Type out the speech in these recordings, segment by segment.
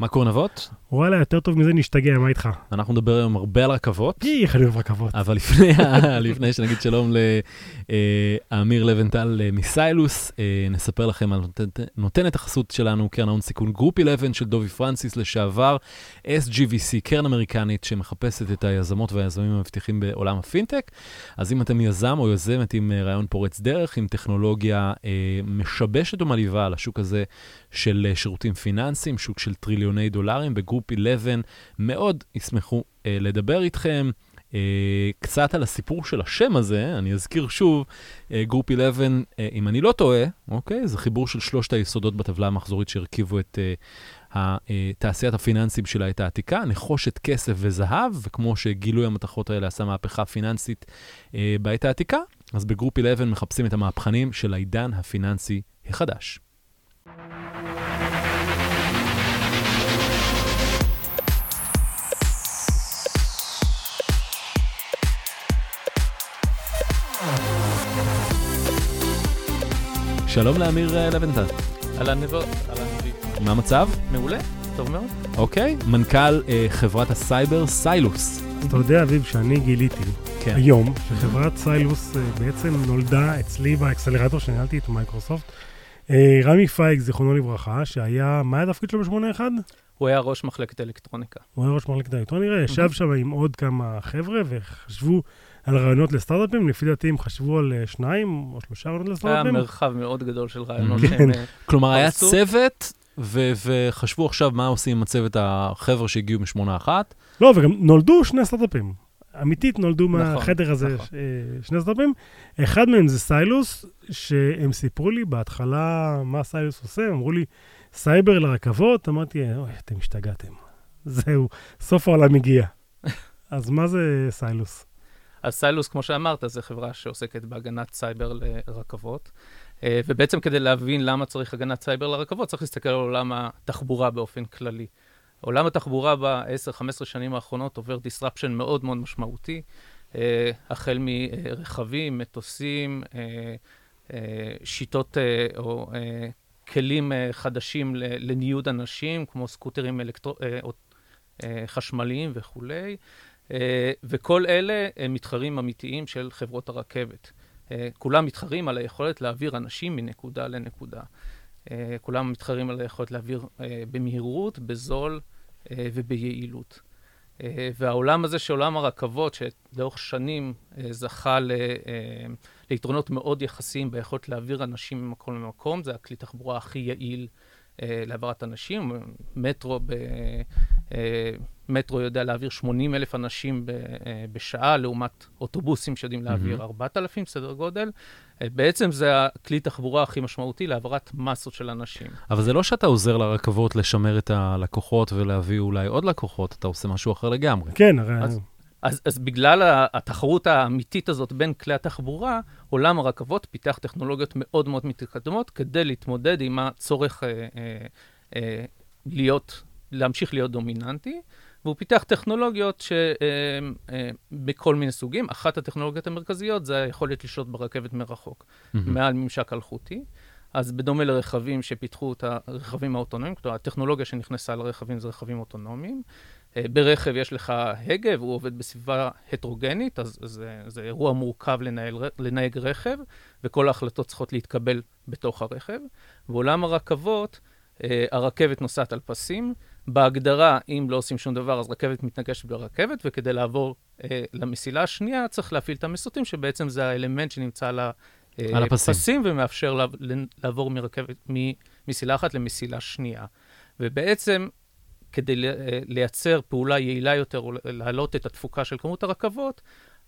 מה קורה נבות? וואלה, יותר טוב מזה נשתגע, מה איתך? אנחנו נדבר היום הרבה על רכבות. איך אני אוהב רכבות. אבל לפני, לפני שנגיד שלום לאמיר לבנטל אה, מ Cylus, אה, נספר לכם על נותנת החסות שלנו, קרן ההון סיכון Group 11 של דובי פרנסיס לשעבר, SGVC, קרן אמריקנית שמחפשת את היזמות והיזמים המבטיחים בעולם הפינטק. אז אם אתם יזם או יזמת עם אה, רעיון פורץ דרך, עם טכנולוגיה משבשת ומלהיבה על השוק הזה של שירותים פיננסיים, שוק של טריליוני דולרים, ב Group 11 מאוד ישמחו אה, לדבר איתכם. Uh, קצת על הסיפור של השם הזה, אני אזכיר שוב, uh, Group 11, uh, אם אני לא טועה, אוקיי? זה חיבור של שלושת היסודות בטבלה המחזורית שהרכיבו את תעשיית הפיננסים של העת העתיקה, נחושת כסף וזהב, וכמו שגילוי המתכות האלה עשה מהפכה פיננסית בעת העתיקה, אז ב Group 11 מחפשים את המהפכנים של העידן הפיננסי החדש. שלום לאמיר אה, לבנטל. אהלן נבות, אהלן אביב. מה המצב? מעולה, טוב מאוד. אוקיי, מנכ"ל אה, חברת הסייבר Cylus. אתה יודע, אביב, שאני גיליתי כן. היום, שחברת Cylus אה, בעצם נולדה אצלי באקסלרטור שניהלתי במייקרוסופט. אה, רמי פייג, זיכרונו לברכה, שהיה, מה היה התפקיד שלו ב-81? הוא היה ראש מחלקת אלקטרוניקה. הוא היה ראש מחלקת אלקטרוניקה, ישב שם עם עוד כמה חבר'ה וחשבו על רעיונות לסטארט-אפים, לפי דעתי הם חשבו על אה, שניים או שלושה רעיונות לסטארט-אפים. היה מרחב מאוד גדול של רעיונות כן. אה, כלומר, היה צוות, וחשבו עכשיו מה עושים עם הצוות החבר'ה שהגיעו משמונה אחת. לא, וגם נולדו שני סטארט-אפים. אמיתית נולדו נכון, מהחדר הזה נכון. אה, שני סטארט-אפים. אחד מהם זה Cylus, שהם סיפרו לי בהתחלה מה Cylus עושה, הם אמרו לי, סייבר לרכבות, אמרתי, אוי, אתם השתגעתם. זהו, סוף העולם הגיע. אז מה זה Cylus? אז Cylus, כמו שאמרת, זו חברה שעוסקת בהגנת סייבר לרכבות. אה, ובעצם כדי להבין למה צריך הגנת סייבר לרכבות, צריך להסתכל על עולם התחבורה באופן כללי. עולם התחבורה ב-10-15 שנים האחרונות עובר disruption מאוד מאוד משמעותי, אה, החל מרכבים, מטוסים, אה, שיטות או כלים חדשים לניוד אנשים, כמו סקוטרים אלקטר... חשמליים וכולי. אה, וכל אלה הם מתחרים אמיתיים של חברות הרכבת. אה, כולם מתחרים על היכולת להעביר אנשים מנקודה לנקודה. אה, כולם מתחרים על היכולת להעביר במהירות, בזול וביעילות. והעולם הזה של עולם הרכבות, שלאורך שנים זכה ליתרונות מאוד יחסיים ביכולת להעביר אנשים ממקום למקום, זה הכלי תחבורה הכי יעיל להעברת אנשים. מטרו מטרו יודע להעביר 80 אלף אנשים אה, בשעה, לעומת אוטובוסים שיודעים להעביר mm-hmm. 4,000, סדר גודל. אה, בעצם זה הכלי תחבורה הכי משמעותי להעברת מסות של אנשים. אבל זה לא שאתה עוזר לרכבות לשמר את הלקוחות ולהביא אולי עוד לקוחות, אתה עושה משהו אחר לגמרי. כן, הרי... אז, אז, אז בגלל התחרות האמיתית הזאת בין כלי התחבורה, עולם הרכבות פיתח טכנולוגיות מאוד מאוד מתקדמות כדי להתמודד עם הצורך אה, אה, אה, להיות, להמשיך להיות דומיננטי. והוא פיתח טכנולוגיות שבכל אה, אה, מיני סוגים. אחת הטכנולוגיות המרכזיות זה היכולת לשלוט ברכבת מרחוק, mm-hmm. מעל ממשק אלחוטי. אז בדומה לרכבים שפיתחו את הרכבים האוטונומיים, כלומר, הטכנולוגיה שנכנסה לרכבים זה רכבים אוטונומיים. אה, ברכב יש לך הגה, והוא עובד בסביבה הטרוגנית, אז זה, זה אירוע מורכב לנהל, לנהג רכב, וכל ההחלטות צריכות להתקבל בתוך הרכב. בעולם הרכבות, הרכבת נוסעת על פסים, בהגדרה, אם לא עושים שום דבר, אז רכבת מתנגשת ברכבת, וכדי לעבור אה, למסילה השנייה, צריך להפעיל את המסוטים, שבעצם זה האלמנט שנמצא על, אה, על הפסים, ומאפשר לה, לעבור מרכבת, ממסילה אחת למסילה שנייה. ובעצם, כדי אה, לייצר פעולה יעילה יותר, או להעלות את התפוקה של כמות הרכבות,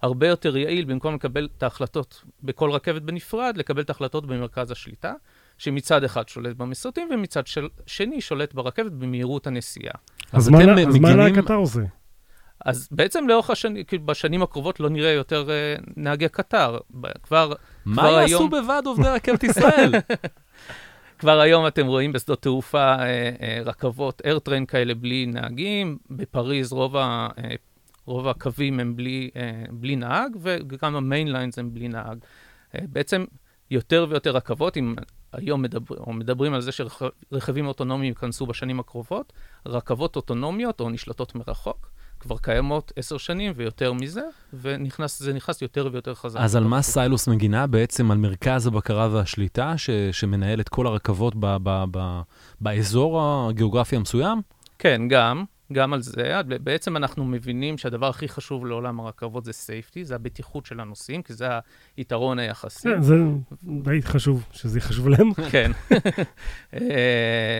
הרבה יותר יעיל, במקום לקבל את ההחלטות בכל רכבת בנפרד, לקבל את ההחלטות במרכז השליטה. שמצד אחד שולט במסרטים, ומצד של, שני שולט ברכבת במהירות הנסיעה. אז, אז מה, אז מגינים... מה הקטר עושה? אז בעצם לאורך השנים, כאילו בשנים הקרובות לא נראה יותר uh, נהגי קטר. כבר, מה כבר יעשו היום... בוועד עובדי רכבת ישראל? כבר היום אתם רואים בשדות תעופה uh, uh, רכבות AirTrain כאלה בלי נהגים, בפריז רוב, ה, uh, רוב הקווים הם בלי, uh, בלי נהג, וגם ה mainlines הם בלי נהג. Uh, בעצם יותר ויותר רכבות, אם היום מדבר, או מדברים על זה שרכבים אוטונומיים ייכנסו בשנים הקרובות, רכבות אוטונומיות או נשלטות מרחוק. כבר קיימות עשר שנים ויותר מזה, וזה נכנס יותר ויותר חזק. אז על מה סיילוס מגינה? בעצם על מרכז הבקרה והשליטה, ש, שמנהל את כל הרכבות ב, ב, ב, באזור הגיאוגרפי המסוים? כן, גם. גם על זה. בעצם אנחנו מבינים שהדבר הכי חשוב לעולם הרכבות זה סייפטי, זה הבטיחות של הנוסעים, כי זה היתרון היחסי. כן, זה די חשוב, שזה חשוב להם. כן. אה,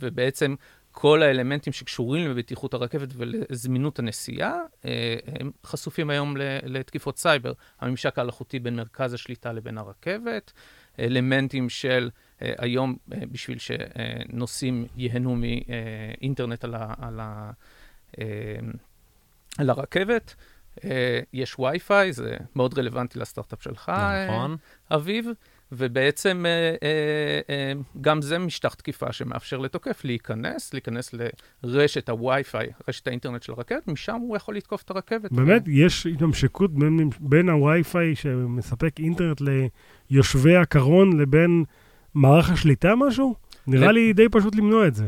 ובעצם כל האלמנטים שקשורים לבטיחות הרכבת ולזמינות הנסיעה, אה, הם חשופים היום לתקיפות סייבר. הממשק ההלכותי בין מרכז השליטה לבין הרכבת, אלמנטים של היום, אה, בשביל שנוסעים ייהנו מאינטרנט על, ה, על, ה, על הרכבת. יש וי-פיי, זה מאוד רלוונטי לסטארט-אפ שלך, נכון. אביב. ובעצם אה, אה, אה, גם זה משטח תקיפה שמאפשר לתוקף להיכנס, להיכנס לרשת הווי-פיי, רשת האינטרנט של הרכבת, משם הוא יכול לתקוף את הרכבת. באמת? יש התממשקות בין, בין הווי-פיי שמספק אינטרנט ליושבי הקרון לבין מערך השליטה משהו? נראה לי די פשוט למנוע את זה.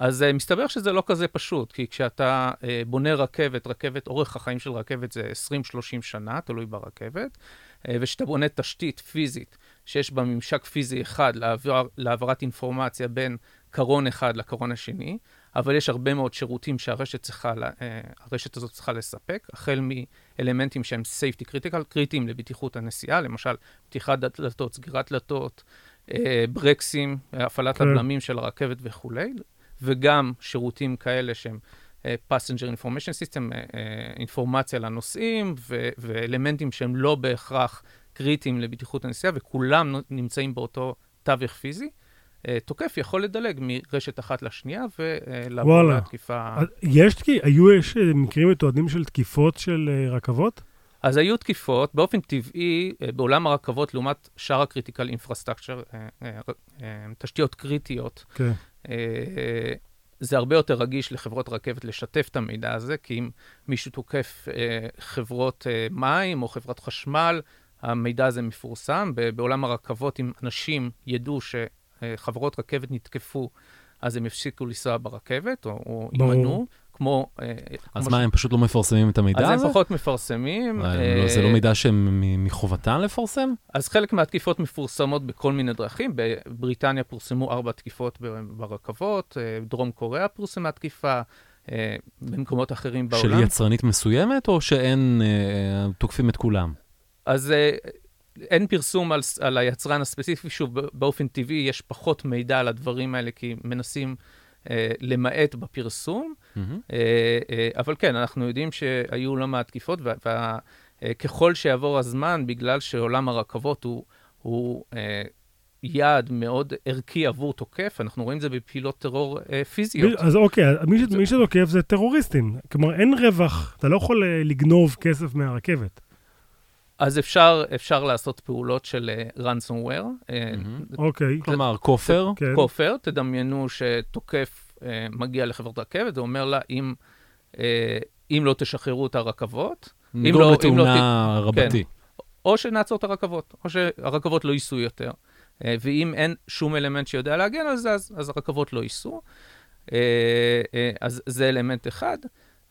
אז uh, מסתבר שזה לא כזה פשוט, כי כשאתה uh, בונה רכבת, רכבת, אורך החיים של רכבת זה 20-30 שנה, תלוי ברכבת, uh, וכשאתה בונה תשתית פיזית שיש בה ממשק פיזי אחד להעבר, להעברת אינפורמציה בין קרון אחד לקרון השני, אבל יש הרבה מאוד שירותים שהרשת צריכה, אה, הרשת הזאת צריכה לספק, החל מאלמנטים שהם safety critical, קריטיים לבטיחות הנסיעה, למשל פתיחת דלתות, סגירת דלתות, אה, ברקסים, הפעלת כן. הבלמים של הרכבת וכולי, וגם שירותים כאלה שהם אה, passenger information system, אינפורמציה לנוסעים, ואלמנטים שהם לא בהכרח קריטיים לבטיחות הנסיעה, וכולם נמצאים באותו תווך פיזי. אה, תוקף יכול לדלג מרשת אחת לשנייה ולעבור לתקיפה... יש, היו יש אה, מקרים מתועדים של תקיפות של אה, רכבות? אז היו תקיפות, באופן טבעי, בעולם הרכבות, לעומת שאר ה critical infrastructure, תשתיות קריטיות. כן. זה הרבה יותר רגיש לחברות רכבת לשתף את המידע הזה, כי אם מישהו תוקף חברות מים או חברת חשמל, המידע הזה מפורסם. בעולם הרכבות, אם אנשים ידעו שחברות רכבת נתקפו, אז הם יפסיקו לנסוע ברכבת, או, או יימנעו. כמו... אה, אז כמו מה, ש... הם פשוט לא מפרסמים את המידע אז הזה? אז הם פחות מפרסמים. לא, אה... זה לא מידע שהם מחובתם לפרסם? אז חלק מהתקיפות מפורסמות בכל מיני דרכים. בבריטניה פורסמו ארבע תקיפות ברכבות, אה, דרום קוריאה פורסמה תקיפה. אה, במקומות אחרים בעולם. של יצרנית מסוימת, או שאין, תוקפים את כולם? אז אין פרסום על, על היצרן הספציפי, שוב, באופן טבעי יש פחות מידע על הדברים האלה, כי מנסים למעט בפרסום. Uh, uh, אבל כן, אנחנו יודעים שהיו לא מעט תקיפות, וככל שיעבור הזמן, בגלל שעולם הרכבות הוא... הוא יעד מאוד ערכי עבור תוקף, אנחנו רואים את זה בפעילות טרור אה, פיזיות. אז אוקיי, מי, ש, מי שתוקף זה טרוריסטים. כלומר, אין רווח, אתה לא יכול לגנוב כסף מהרכבת. אז אפשר, אפשר לעשות פעולות של uh, ransomware. אה, אוקיי. כלומר, כופר. כן. כופר, תדמיינו שתוקף uh, מגיע לחברת רכבת ואומר לה, אם, uh, אם לא תשחררו את הרכבות, אם לא... נגרום לתאונה לא רבתי. כן, או שנעצור את הרכבות, או שהרכבות לא ייסעו יותר. Uh, ואם אין שום אלמנט שיודע להגן על זה, אז, אז הרכבות לא ייסעו. Uh, uh, אז זה אלמנט אחד.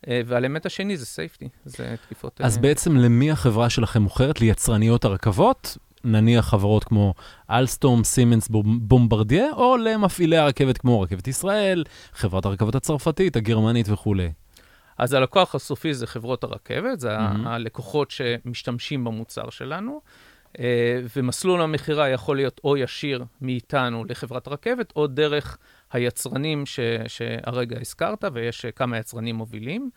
אה, והאלמנט השני זה סייפטי, זה תקיפות... אז uh... בעצם למי החברה שלכם מוכרת? ליצרניות הרכבות? נניח חברות כמו אלסטום, סימנס, בומברדיה, או למפעילי הרכבת כמו רכבת ישראל, חברת הרכבת הצרפתית, הגרמנית וכולי? אז הלקוח הסופי זה חברות הרכבת, זה mm-hmm. הלקוחות שמשתמשים במוצר שלנו. Uh, ומסלול המכירה יכול להיות או ישיר מאיתנו לחברת רכבת, או דרך היצרנים ש, שהרגע הזכרת, ויש כמה יצרנים מובילים.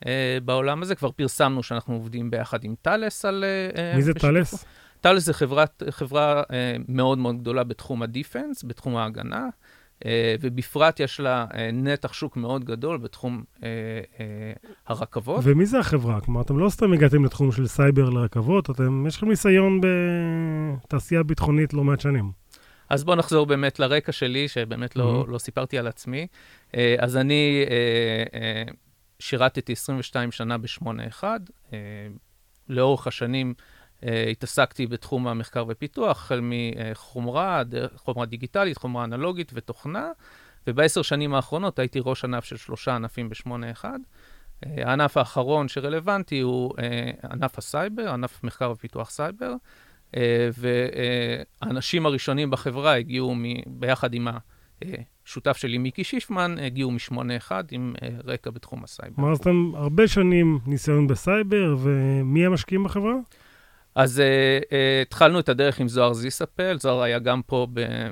uh, בעולם הזה כבר פרסמנו שאנחנו עובדים ביחד עם Thales על... Uh, מי זה Thales? Thales זה חברת, חברה uh, מאוד מאוד גדולה בתחום ה defense, בתחום ההגנה, uh, ובפרט יש לה uh, נתח שוק מאוד גדול בתחום uh, uh, הרכבות. ומי זה החברה? כלומר, אתם לא סתם הגעתם לתחום של סייבר לרכבות, אתם, יש לכם ניסיון בתעשייה ביטחונית לא מעט שנים. אז בואו נחזור באמת לרקע שלי, שבאמת לא, mm-hmm. לא סיפרתי על עצמי. אה, אז אני אה, אה, שירתתי 22 שנה ב-81. לאורך השנים התעסקתי בתחום המחקר ופיתוח, החל מחומרה, חומרה דיגיטלית, חומרה אנלוגית ותוכנה, ובעשר שנים האחרונות הייתי ראש ענף של שלושה ענפים ב-81. הענף האחרון שרלוונטי הוא ענף הסייבר, ענף מחקר ופיתוח סייבר, והאנשים הראשונים בחברה הגיעו ביחד עם השותף שלי, מיקי שיפמן, הגיעו מ-81 עם רקע בתחום הסייבר. כלומר, אז אתם הרבה שנים ניסיון בסייבר, ומי המשקיעים בחברה? אז uh, uh, התחלנו את הדרך עם זוהר זיסאפל, זוהר היה גם פה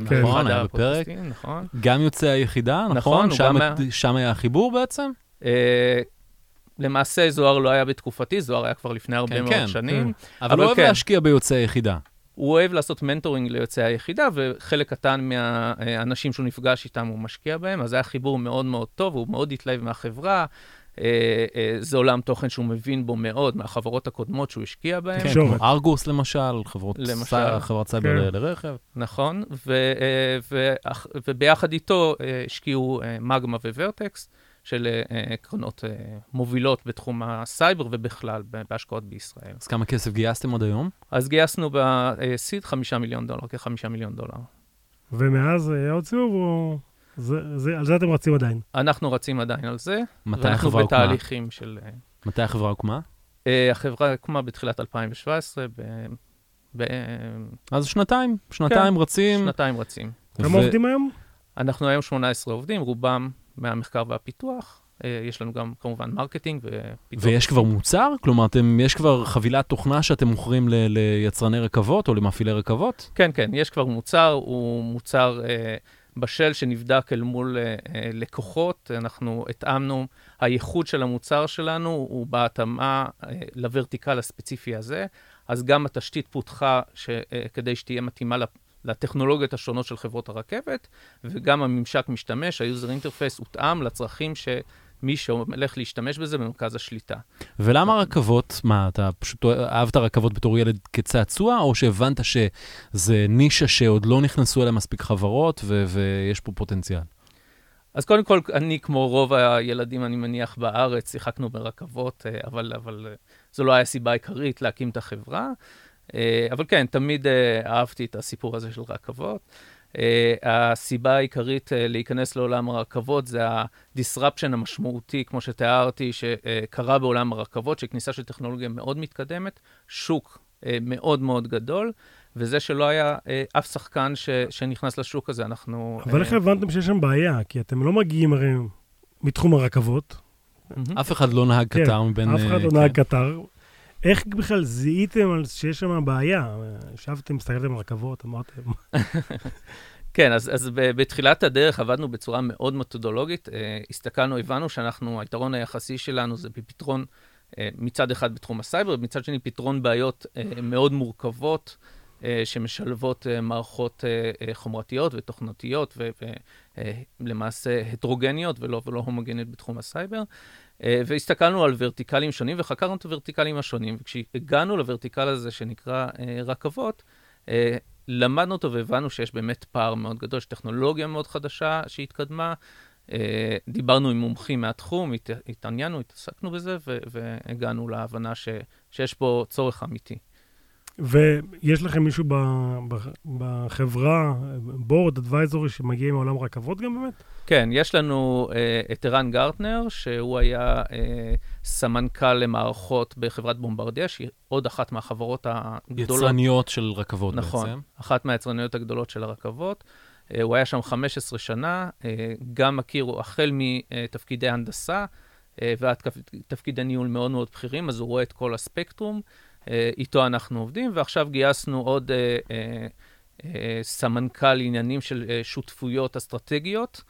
כן. נכון, היה בפרק. נכון. גם יוצא היחידה, נכון? נכון, שם, גם... שם היה החיבור בעצם? Uh, למעשה זוהר לא היה בתקופתי, זוהר היה כבר לפני הרבה כן, מאוד כן, שנים. כן. אבל, אבל הוא אוהב כן. להשקיע ביוצאי היחידה. הוא אוהב לעשות mentoring ליוצאי היחידה, וחלק קטן מהאנשים שהוא נפגש איתם הוא משקיע בהם, אז זה היה חיבור מאוד מאוד טוב, הוא מאוד התלהב מהחברה. אה, אה, זה עולם תוכן שהוא מבין בו מאוד, מהחברות הקודמות שהוא השקיע בהן. כן, כמו ארגוס למשל, חברות למשל, חברת סייבר כן. לרכב. נכון, ו, אה, ו, וביחד איתו השקיעו Magma ו Vertex. של קרנות מובילות בתחום הסייבר ובכלל בהשקעות בישראל. אז כמה כסף גייסתם עד היום? אז גייסנו בסיד חמישה מיליון דולר, כחמישה מיליון דולר. ומאז היה עוד סיבוב או... זה, זה, על זה אתם רצים עדיין. אנחנו רצים עדיין על זה. מתי החברה הוקמה? ואנחנו בתהליכים של... אה, מתי החברה הוקמה? Uh, החברה הוקמה בתחילת 2017, ב... ב... אז שנתיים, שנתיים כן, רצים. שנתיים רצים. כמה ו... עובדים היום? אנחנו היום 18 עובדים, רובם מהמחקר והפיתוח. Uh, יש לנו גם כמובן marketing ופיתוח. ויש כבר מוצר? כלומר, אתם, יש כבר חבילת תוכנה שאתם מוכרים ל, ליצרני רכבות או למפעילי רכבות? כן, כן, יש כבר מוצר, הוא מוצר... Uh, בשל שנבדק אל מול uh, לקוחות. אנחנו התאמנו, הייחוד של המוצר שלנו הוא בהתאמה uh, ל vertical הספציפי הזה, אז גם התשתית פותחה ש, uh, כדי שתהיה מתאימה לטכנולוגיות השונות של חברות הרכבת, וגם הממשק משתמש, ה-user interface הותאם לצרכים ש... מי שהולך להשתמש בזה במרכז השליטה. ולמה רכבות? מה, אתה פשוט אהבת רכבות בתור ילד כצעצוע, או שהבנת שזה נישה שעוד לא נכנסו אליה מספיק חברות ו- ויש פה פוטנציאל? אז קודם כל, אני, כמו רוב הילדים, אני מניח, בארץ, שיחקנו ברכבות, אה, אבל, אבל אה, זו לא הייתה סיבה עיקרית להקים את החברה. אה, אבל כן, תמיד אהבתי את הסיפור הזה של רכבות. Uh, הסיבה העיקרית uh, להיכנס לעולם הרכבות זה ה-disruption המשמעותי, כמו שתיארתי, שקרה בעולם הרכבות, שכניסה של טכנולוגיה מאוד מתקדמת, שוק uh, מאוד מאוד גדול, וזה שלא היה uh, אף שחקן ש- שנכנס לשוק הזה, אנחנו... אבל איך uh, הבנתם שיש שם בעיה? כי אתם לא מגיעים הרי מתחום הרכבות. אף אחד לא נהג כן, קטר מבין... אף אחד לא נהג כן. קטר. איך בכלל זיהיתם שיש שם בעיה? ישבתם, הסתכלתם על רכבות, אמרתם... כן, אז, אז בתחילת הדרך עבדנו בצורה מאוד מתודולוגית. Uh, הסתכלנו, הבנו שאנחנו, היתרון היחסי שלנו זה בפתרון, uh, מצד אחד בתחום הסייבר, ומצד שני פתרון בעיות uh, מאוד מורכבות, שמשלבות מערכות חומרתיות ותוכנתיות, ולמעשה הטרוגניות ולא, ולא הומוגניות בתחום הסייבר. אה, והסתכלנו על ורטיקלים שונים וחקרנו את הוורטיקלים השונים. וכשהגענו לוורטיקל הזה שנקרא אה, רכבות, אה, למדנו אותו והבנו שיש באמת פער מאוד גדול, יש טכנולוגיה מאוד חדשה שהתקדמה. דיברנו עם מומחים מהתחום, הת, התעניינו, התעסקנו בזה, והגענו להבנה ש, שיש פה צורך אמיתי. ויש לכם מישהו ב, ב, בחברה, בורד, אדוויזורי, שמגיע מעולם רכבות גם באמת? כן, יש לנו uh, את ערן גרטנר, שהוא היה uh, סמנכ"ל למערכות בחברת בומברדיה, שהיא עוד אחת מהחברות הגדולות. יצרניות של רכבות נכון, בעצם. נכון, אחת מהיצרניות הגדולות של הרכבות. Uh, הוא היה שם 15 שנה, uh, גם מכיר, החל מתפקידי הנדסה uh, ועד תפקידי ניהול מאוד מאוד בכירים, אז הוא רואה את כל הספקטרום. אה, איתו אנחנו עובדים, ועכשיו גייסנו עוד אה, אה, סמנכ"ל עניינים של שותפויות אסטרטגיות.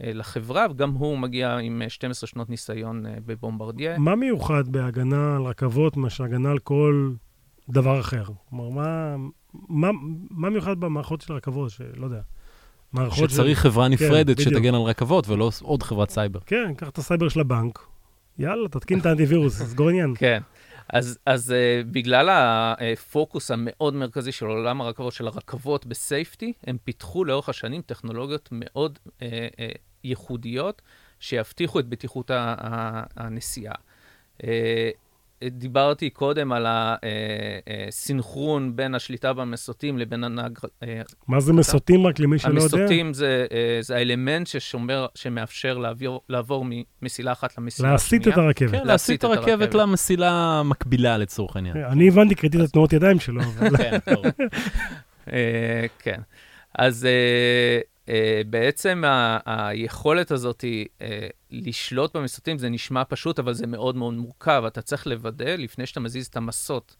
לחברה, וגם הוא מגיע עם 12 שנות ניסיון בבומברדיה. מה מיוחד בהגנה על רכבות מאשר הגנה על כל דבר אחר? כלומר, מה, מה, מה מיוחד במערכות של רכבות, שלא יודע, מערכות שצריך של... חברה כן, נפרדת כן, שתגן על רכבות ולא עוד חברת סייבר. כן, קח את הסייבר של הבנק, יאללה, תתקין את האנטיווירוס, סגור עניין. כן. אז, אז uh, בגלל הפוקוס המאוד מרכזי של עולם הרכבות, של הרכבות בסייפטי, הם פיתחו לאורך השנים טכנולוגיות מאוד uh, uh, ייחודיות, שיבטיחו את בטיחות הנסיעה. Uh, דיברתי קודם על הסינכרון בין השליטה במסותים לבין הנהג... מה זה מסותים רק למי שלא יודע? המסותים זה, זה האלמנט ששומר, שמאפשר לעבור, לעבור ממסילה אחת למסילה השנייה. להסיט את הרכבת. כן, להסיט את הרכבת למסילה המקבילה לצורך העניין. אני הבנתי, קראתי את התנועות ידיים שלו. כן, ברור. כן. אז בעצם ה- היכולת הזאת uh, לשלוט במסותים, זה נשמע פשוט, אבל זה מאוד מאוד מורכב. אתה צריך לוודא, לפני שאתה מזיז את המסות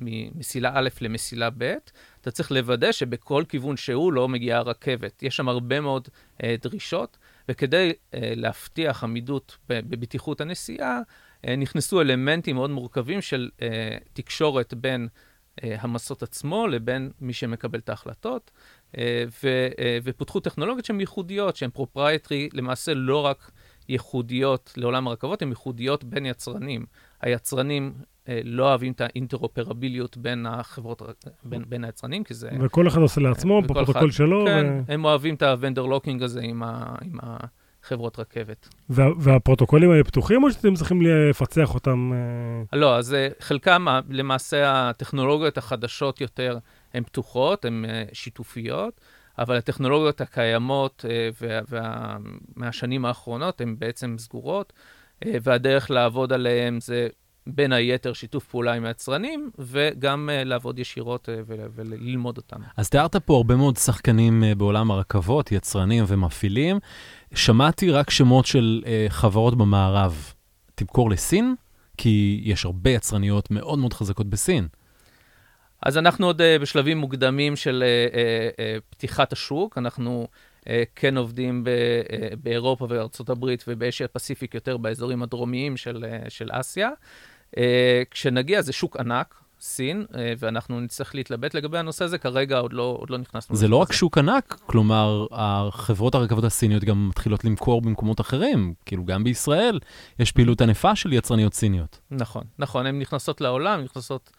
ממסילה א' למסילה ב', אתה צריך לוודא שבכל כיוון שהוא לא מגיעה הרכבת. יש שם הרבה מאוד uh, דרישות, וכדי uh, להבטיח עמידות בבטיחות הנסיעה, uh, נכנסו אלמנטים מאוד מורכבים של uh, תקשורת בין... המסות עצמו לבין מי שמקבל את ההחלטות, אה, אה, ופותחו טכנולוגיות שהן ייחודיות, שהן proprietary, למעשה לא רק ייחודיות לעולם הרכבות, הן ייחודיות בין יצרנים. היצרנים לא אוהבים את האינטראופרביליות בין החברות, בין, בין היצרנים, כי זה... וכל אחד עושה לעצמו, בפרוטוקול שלו. כן, ו... הם אוהבים את ה vendor locking הזה עם ה... עם ה חברות רכבת. וה, והפרוטוקולים האלה פתוחים, או שאתם צריכים לפצח אותם? אה? לא, אז אה, חלקם, למעשה הטכנולוגיות החדשות יותר הן פתוחות, הן אה, שיתופיות, אבל הטכנולוגיות הקיימות מהשנים האחרונות הן בעצם סגורות, והדרך לעבוד עליהן זה בין היתר שיתוף פעולה עם היצרנים, וגם uh, לעבוד ישירות uh, וללמוד אותם. אז תיארת פה הרבה מאוד שחקנים uh, בעולם הרכבות, יצרנים ומפעילים. שמעתי רק שמות של uh, חברות במערב. תמכור לסין? כי יש הרבה יצרניות מאוד מאוד חזקות בסין. אז אנחנו עוד uh, בשלבים מוקדמים של uh, uh, פתיחת השוק. אנחנו כן עובדים באירופה וארצות הברית ובאשיה פסיפיק יותר באזורים הדרומיים של, של אסיה. כשנגיע, זה שוק ענק, סין, ואנחנו נצטרך להתלבט לגבי הנושא הזה, כרגע עוד לא, עוד לא נכנסנו. זה לא רק שוק ענק, כלומר, החברות הרכבות הסיניות גם מתחילות למכור במקומות אחרים, כאילו גם בישראל יש פעילות ענפה של יצרניות סיניות. נכון, נכון, הן נכנסות לעולם, נכנסות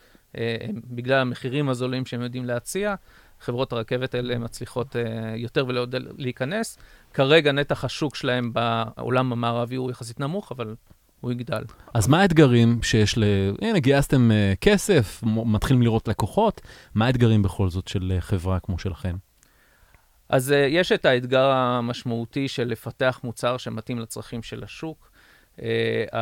בגלל המחירים הזולים שהם יודעים להציע. חברות הרכבת האלה מצליחות uh, יותר ויותר להיכנס. כרגע נתח השוק שלהם בעולם המערבי הוא יחסית נמוך, אבל הוא יגדל. אז מה האתגרים שיש ל... הנה, גייסתם uh, כסף, מתחילים לראות לקוחות, מה האתגרים בכל זאת של חברה כמו שלכם? אז יש את האתגר המשמעותי של לפתח מוצר שמתאים לצרכים של השוק. Uh, uh,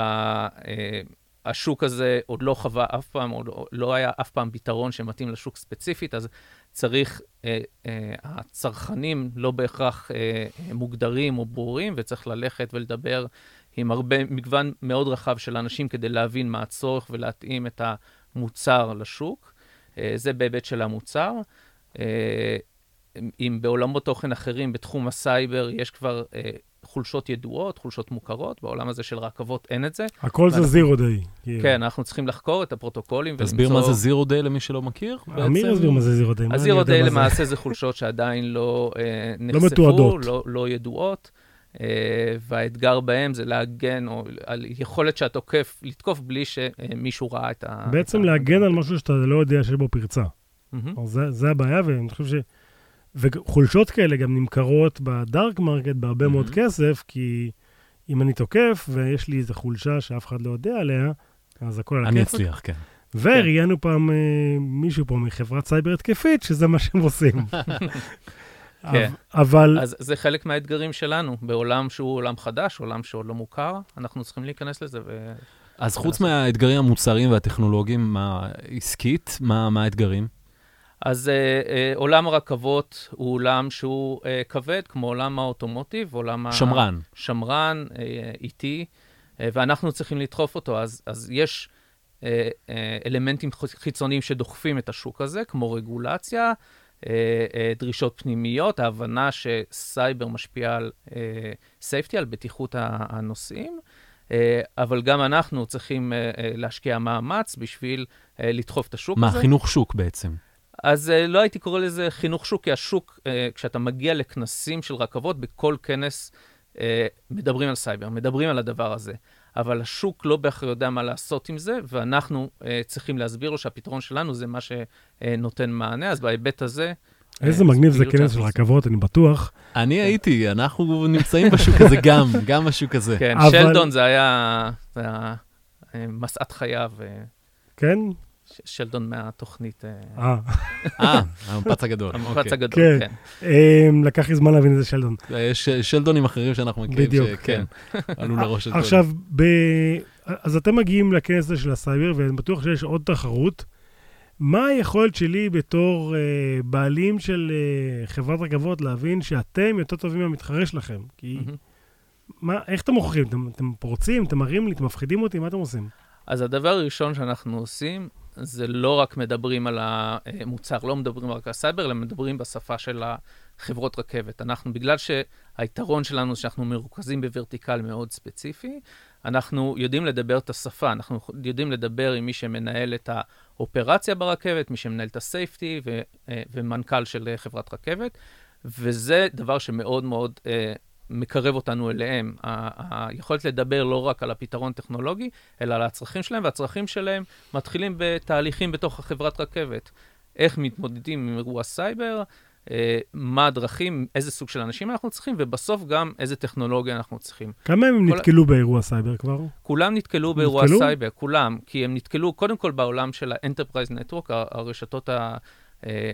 השוק הזה עוד לא חווה אף פעם, עוד לא היה אף פעם פתרון שמתאים לשוק ספציפית, אז צריך, אה, אה, הצרכנים לא בהכרח אה, מוגדרים או ברורים, וצריך ללכת ולדבר עם הרבה, מגוון מאוד רחב של אנשים כדי להבין מה הצורך ולהתאים את המוצר לשוק. אה, זה בהיבט של המוצר. אה, אם בעולמות תוכן אחרים בתחום הסייבר יש כבר אה, חולשות ידועות, חולשות מוכרות, בעולם הזה של רכבות אין את זה. הכל זה zero day. כן, אנחנו צריכים לחקור את הפרוטוקולים ולמצוא... תסביר מה זה zero day למי שלא מכיר. אמיר יסביר מה זה zero day. אז zero day למעשה זה חולשות שעדיין לא נחשפו, לא, לא ידועות. Uh, והאתגר בהם זה להגן, או על יכולת שהתוקף, לתקוף בלי שמישהו ראה את ה... בעצם להגן על משהו שאתה לא יודע שיש בו פרצה. Mm-hmm. זה, זה הבעיה, ואני חושב ש... וחולשות כאלה גם נמכרות ב dark market בהרבה mm-hmm. מאוד כסף, כי אם אני תוקף ויש לי איזו חולשה שאף אחד לא יודע עליה, אז הכל על הכסף. אני אצליח, כן. וראיינו פעם אה, מישהו פה מחברת סייבר התקפית, שזה מה שהם עושים. כן. אבל... אז זה חלק מהאתגרים שלנו, בעולם שהוא עולם חדש, עולם שעוד לא מוכר, אנחנו צריכים להיכנס לזה ו... אז חוץ מהאתגרים המוצריים והטכנולוגיים, מה עסקית, מה, מה האתגרים? אז אה, אה, עולם הרכבות הוא עולם שהוא אה, כבד, כמו עולם האוטומוטיב, עולם שמרן. ה... שמרן, אה, איטי, אה, ואנחנו צריכים לדחוף אותו. אז, אז יש אה, אה, אלמנטים חיצוניים שדוחפים את השוק הזה, כמו רגולציה, אה, אה, דרישות פנימיות, ההבנה שסייבר משפיע על סייפטי, אה, על בטיחות הנוסעים. אבל גם אנחנו צריכים להשקיע מאמץ בשביל לדחוף את השוק מה, הזה. מה, חינוך שוק בעצם? אז לא הייתי קורא לזה חינוך שוק, כי השוק, כשאתה מגיע לכנסים של רכבות, בכל כנס מדברים על סייבר, מדברים על הדבר הזה. אבל השוק לא בהכרח יודע מה לעשות עם זה, ואנחנו uh, צריכים להסביר לו שהפתרון שלנו זה מה שנותן מענה, אז בהיבט הזה... איזה מגניב זה כנס של רכבות, אני בטוח. אני הייתי, אנחנו נמצאים בשוק הזה גם, גם בשוק הזה. כן, שלדון זה היה... משאת חייו. כן? שלדון מהתוכנית. אה. אה, המפץ הגדול. המפץ אוקיי. הגדול, כן. כן. אמ, לקח לי זמן להבין איזה שלדון. יש שלדונים אחרים שאנחנו מכירים, בדיוק, שכן, עלו לראש של עכשיו. אז אתם מגיעים לכנס הזה של הסייבר, ואני בטוח שיש עוד תחרות. מה היכולת שלי בתור אה, בעלים של אה, חברת רכבות להבין שאתם יותר טובים מהמתחרה שלכם? כי. מה, איך אתם מוכרים? אתם, אתם פורצים, אתם מראים לי, אתם מפחידים אותי, מה אתם עושים? אז הדבר הראשון שאנחנו עושים, זה לא רק מדברים על המוצר, לא מדברים רק על סייבר, אלא מדברים בשפה של החברות רכבת. אנחנו, בגלל שהיתרון שלנו שאנחנו מרוכזים בוורטיקל מאוד ספציפי, אנחנו יודעים לדבר את השפה, אנחנו יודעים לדבר עם מי שמנהל את האופרציה ברכבת, מי שמנהל את הסייפטי אה, ומנכ"ל של חברת רכבת, וזה דבר שמאוד מאוד אה, מקרב אותנו אליהם. היכולת לדבר לא רק על הפתרון הטכנולוגי, אלא על הצרכים שלהם, והצרכים שלהם מתחילים בתהליכים בתוך החברת רכבת. איך מתמודדים עם אירוע סייבר, אה, מה הדרכים, איזה סוג של אנשים אנחנו צריכים, ובסוף גם איזה טכנולוגיה אנחנו צריכים. כמה הם כל- נתקלו באירוע סייבר כבר? כולם נתקלו באירוע נתקלו? סייבר, כולם, כי הם נתקלו קודם כל בעולם של ה-Enterprise Network, הרשתות ה-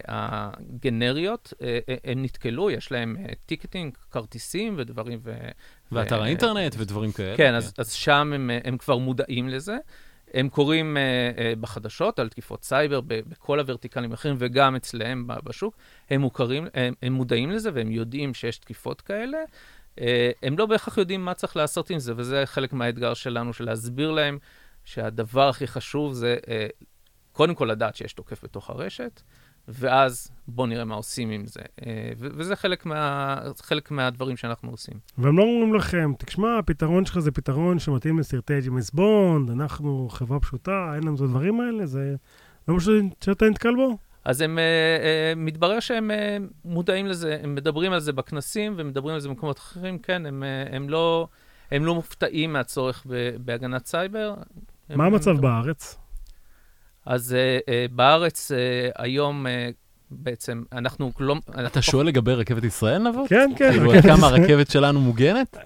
הגנריות, אה, אה, הם נתקלו, יש להם אה, ticketing, כרטיסים ודברים. ו- ואתר האינטרנט ודברים כאלה. כן, אז, אז שם הם, אה, הם כבר מודעים לזה. הם קוראים אה, אה, בחדשות על תקיפות סייבר בכל הוורטיקלים האחרים וגם אצלהם ב- בשוק. הם מוכרים, הם, הם מודעים לזה והם יודעים שיש תקיפות כאלה. אה, הם לא בהכרח יודעים מה צריך לעשות עם זה, וזה חלק מהאתגר שלנו, של להסביר להם שהדבר הכי חשוב זה אה, קודם כל לדעת שיש תוקף בתוך הרשת, ואז בואו נראה מה עושים עם זה. אה, וזה חלק, מה, חלק מהדברים שאנחנו עושים. והם לא אומרים לכם, תשמע, הפתרון שלך זה פתרון שמתאים לסרטי ג'ימס בונד, אנחנו חברה פשוטה, אין לנו את הדברים האלה, זה לא משהו שאתה נתקל בו? אז הם, uh, uh, מתברר שהם מודעים לזה, הם מדברים על זה בכנסים ומדברים על זה במקומות אחרים, כן, הם, הם, לא, הם לא מופתעים מהצורך בהגנת סייבר. מה המצב בארץ? אז uh, uh, בארץ uh, היום uh, בעצם אנחנו לא... אתה שואל לגבי רכבת ישראל, נבות? כן, כן. כאילו, כמה. הרכבת שלנו מוגנת?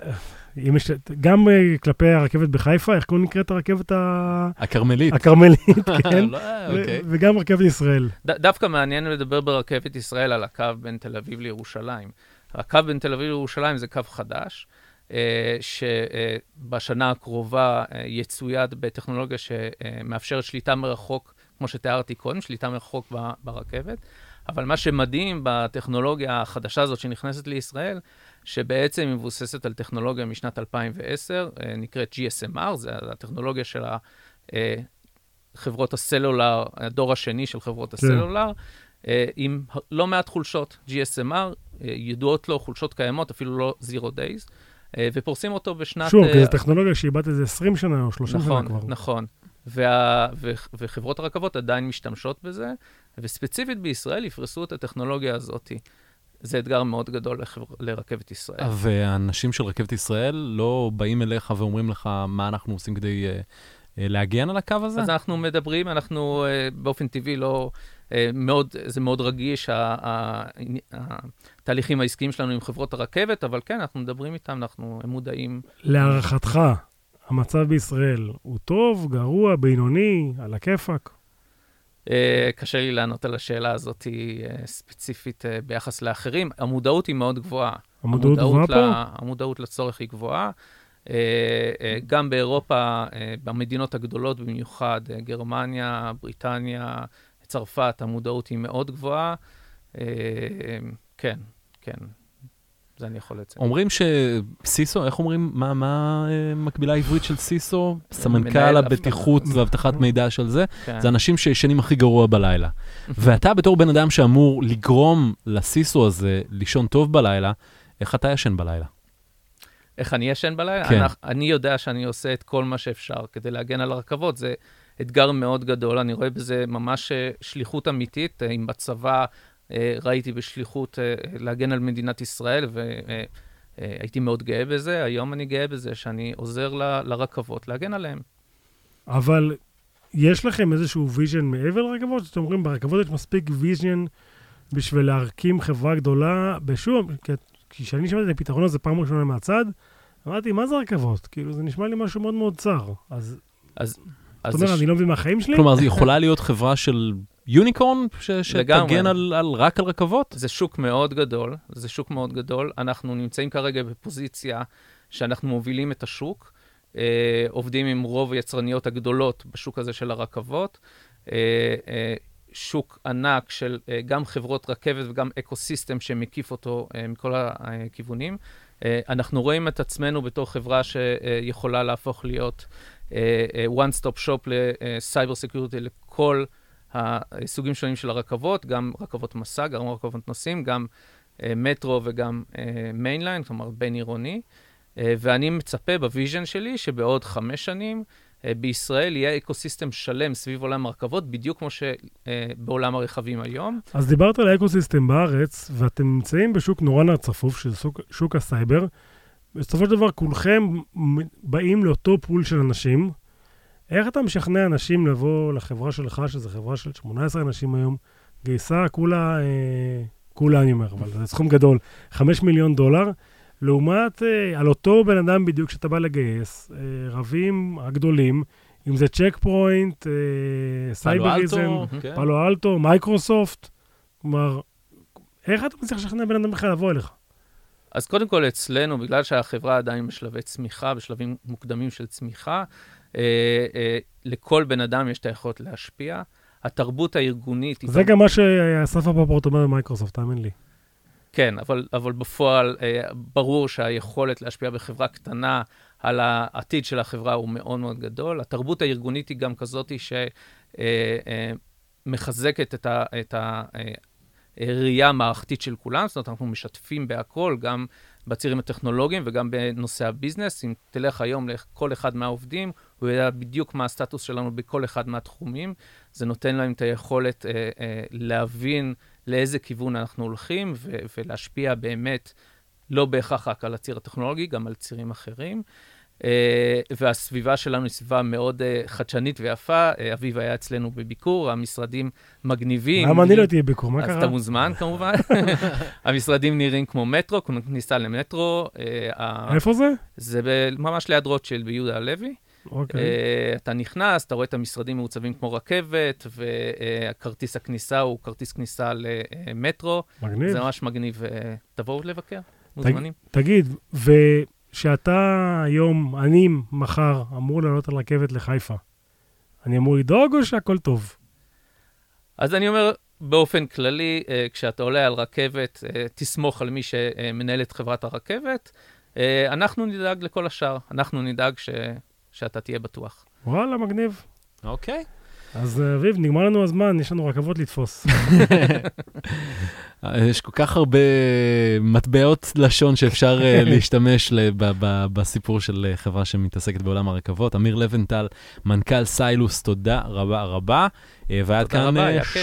אם יש, גם כלפי הרכבת בחיפה, איך קוראים נקראת הרכבת ה- הכרמלית. הכרמלית, כן? לא, אוקיי. וגם רכבת ישראל. ד, דווקא מעניין לדבר ברכבת ישראל על הקו בין תל אביב לירושלים. הקו בין תל אביב לירושלים זה קו חדש, שבשנה הקרובה אה, יצויד בטכנולוגיה שמאפשרת שליטה מרחוק, כמו שתיארתי קודם, שליטה מרחוק ברכבת. אבל מה שמדהים בטכנולוגיה החדשה הזאת שנכנסת לישראל, שבעצם היא מבוססת על טכנולוגיה משנת 2010, אה, נקראת GSMR, זה הטכנולוגיה של. אה, חברות הסלולר, הדור השני של חברות הסלולר, אה, עם לא מעט חולשות. GSMR, אה, ידועות לו חולשות קיימות, אפילו לא Zero Days, אה, ופורסים אותו בשנת... שוב, אה, כי זו טכנולוגיה שאיבדת איזה 20 שנה או 30 שנה נכון, כבר. נכון. וה, ו, וחברות הרכבות עדיין משתמשות בזה, וספציפית בישראל יפרסו את הטכנולוגיה הזאת. זה אתגר מאוד גדול לחבר, לרכבת ישראל. והאנשים של רכבת ישראל לא באים אליך ואומרים לך מה אנחנו עושים כדי אה, אה, להגן על הקו הזה? אז אנחנו מדברים, אנחנו אה, באופן טבעי לא... אה, מאוד, זה מאוד רגיש, התהליכים העסקיים שלנו עם חברות הרכבת, אבל כן, אנחנו מדברים איתם, אנחנו מודעים. להערכתך, המצב בישראל הוא טוב, גרוע, בינוני, על הכיפאק? אה, קשה לי לענות על השאלה הזאת אה, ספציפית ביחס לאחרים. המודעות היא מאוד גבוהה. המודעות גבוהה פה? המודעות לצורך היא גבוהה. גם באירופה, במדינות הגדולות במיוחד, גרמניה, בריטניה, צרפת, המודעות היא מאוד גבוהה. אה, כן, כן, זה אני יכול לציין. אומרים שסיסו, איך אומרים, מה, מה אה, המקבילה העברית של סיסו? סמנכ"ל הבטיחות. ואבטחת מידע של זה, כן. זה אנשים שישנים הכי גרוע בלילה. ואתה בתור בן אדם שאמור לגרום לסיסו הזה לישון טוב בלילה, איך אתה ישן בלילה? איך אני ישן בלילה? כן. אני, אני יודע שאני עושה את כל מה שאפשר כדי להגן על הרכבות. זה אתגר מאוד גדול, אני רואה בזה ממש אה, שליחות אמיתית. אה, אם בצבא אה, ראיתי בשליחות אה, להגן על מדינת ישראל, והייתי מאוד גאה בזה, היום אני גאה בזה שאני עוזר ל, לרכבות להגן עליהן. אבל יש לכם איזשהו vision מעבר לרכבות? שאתם אומרים, ברכבות יש מספיק vision בשביל להקים חברה גדולה, בשום, כי כשאני שמעתי את הפתרון הזה פעם ראשונה מהצד, אמרתי, מה זה רכבות? כאילו, זה נשמע לי משהו מאוד מאוד צר. אז אז... זאת אומרת, אני לא מבין מהחיים שלי? כלומר, זו יכולה להיות חברה של unicorn שתגן על, על, רק על רכבות? זה שוק מאוד גדול, זה שוק מאוד גדול. אנחנו נמצאים כרגע בפוזיציה שאנחנו מובילים את השוק, אה, עובדים עם רוב היצרניות הגדולות בשוק הזה של הרכבות. אה, אה, שוק ענק של אה, גם חברות רכבת וגם ecosystem שמקיף אותו אה, מכל הכיוונים. אה, אנחנו רואים את עצמנו בתור חברה שיכולה להפוך להיות one-stop shop ל cyber security לכל הסוגים שונים של הרכבות, גם רכבות מסע, גם רכבות נוסעים, גם מטרו וגם mainline, כלומר בין עירוני. ואני מצפה ב vision שלי שבעוד חמש שנים אה, בישראל יהיה ecosystem שלם סביב עולם הרכבות, בדיוק כמו שבעולם הרכבים היום. אז דיברת על ה ecosystem בארץ, ואתם נמצאים בשוק נורא צפוף, שזה שוק, שוק הסייבר. בסופו של דבר, כולכם באים לאותו pool של אנשים. איך אתה משכנע אנשים לבוא לחברה שלך, שזו חברה של 18 אנשים היום, גייסה כולה, אה, כולה אני אומר, אבל זה סכום גדול, 5 מיליון דולר. לעומת אה, על אותו בן אדם בדיוק שאתה בא לגייס, אה, הריבים הגדולים, אם זה צ'ק פוינט, אה, סייבריזן, כן. פאלו אלטו, מייקרוסופט, כלומר, איך אתה מצליח לשכנע בן אדם בכלל לבוא אליך? אז קודם כל, אצלנו, בגלל שהחברה עדיין בשלבי צמיחה, בשלבים מוקדמים של צמיחה, אה, אה, לכל בן אדם יש את היכולת להשפיע. התרבות הארגונית... זה גם מה שאסף הפופורט אומר במייקרוסופט, תאמין לי. כן, אבל, אבל בפועל אה, ברור שהיכולת להשפיע בחברה קטנה על העתיד של החברה הוא מאוד מאוד גדול. התרבות הארגונית היא גם כזאת שמחזקת אה, אה, את הראייה המערכתית של כולם, זאת אומרת, אנחנו משתפים בהכל, גם בצירים הטכנולוגיים וגם בנושא הביזנס. אם תלך היום לכל אחד מהעובדים, הוא יודע בדיוק מה הסטטוס שלנו בכל אחד מהתחומים. זה נותן להם את היכולת אה, אה, להבין לאיזה כיוון אנחנו הולכים ו- ולהשפיע באמת, לא בהכרח רק על הציר הטכנולוגי, גם על צירים אחרים. Uh, והסביבה שלנו היא סביבה מאוד uh, חדשנית ויפה. Uh, אביב היה אצלנו בביקור, המשרדים מגניבים. למה אני לא תהיה ביקור? מה קרה? אז אתה מוזמן כמובן. המשרדים נראים כמו מטרו, כניסה למטרו. Uh, איפה זה? זה ממש ליד רוטשילד ביהודה הלוי. אוקיי. Okay. Uh, אתה נכנס, אתה רואה את המשרדים מעוצבים כמו רכבת, וכרטיס הכניסה הוא כרטיס כניסה למטרו. מגניב. זה ממש מגניב. Uh, תבואו לבקר, מוזמנים. תגיד, ושאתה היום, אני מחר, אמור לעלות על רכבת לחיפה, אני אמור לדאוג או שהכל טוב? אז אני אומר, באופן כללי, uh, כשאתה עולה על רכבת, uh, תסמוך על מי שמנהל את חברת הרכבת. Uh, אנחנו נדאג לכל השאר, אנחנו נדאג ש... שאתה תהיה בטוח. וואלה, מגניב. אוקיי. אז אה, אביב, נגמר לנו הזמן, יש לנו רכבות לתפוס. יש כל כך הרבה מטבעות לשון שאפשר אה, להשתמש בסיפור של אה, חברה שמתעסקת בעולם הרכבות. אמיר לבנטל, מנכ"ל סיילוס, תודה רבה רבה. ועד כאן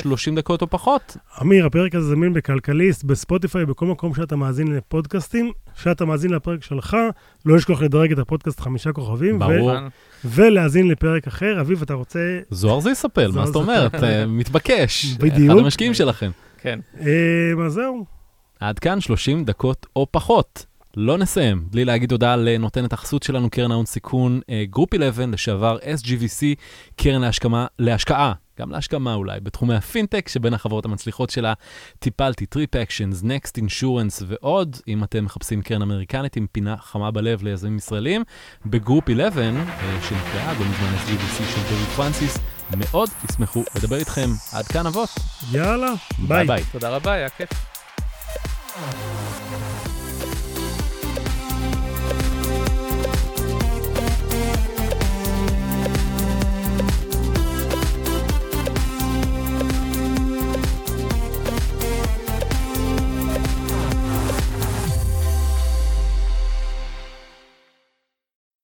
30 דקות או פחות. אמיר, הפרק הזה זמין בכלכליסט, בספוטיפיי, בכל מקום שאתה מאזין לפודקאסטים. כשאתה מאזין לפרק שלך, לא לשכוח לדרג את הפודקאסט חמישה כוכבים. ברור. ולהאזין לפרק אחר. אביב, אתה רוצה... זוהר זיסאפל, מה זאת אומרת? מתבקש. בדיוק. אחד המשקיעים שלכם. כן. אה, אז זהו. עד כאן 30 דקות או פחות. לא נסיים בלי להגיד תודה לנותנת החסות שלנו, קרן ההון סיכון, Group 11, לשעבר SGVC, קרן להשכמה, להשקעה, גם להשכמה אולי, בתחומי הפינטק, שבין החברות המצליחות שלה Tipalti, TripActions, Next Insurance ועוד, אם אתם מחפשים קרן אמריקנית עם פינה חמה בלב ליזמים ישראלים, ב Group 11, שנקראה לא מזמן SGVC של דובי פרנסיס, מאוד ישמחו לדבר איתכם. עד כאן אבות. יאללה, ביי. ביי. תודה רבה, היה כיף.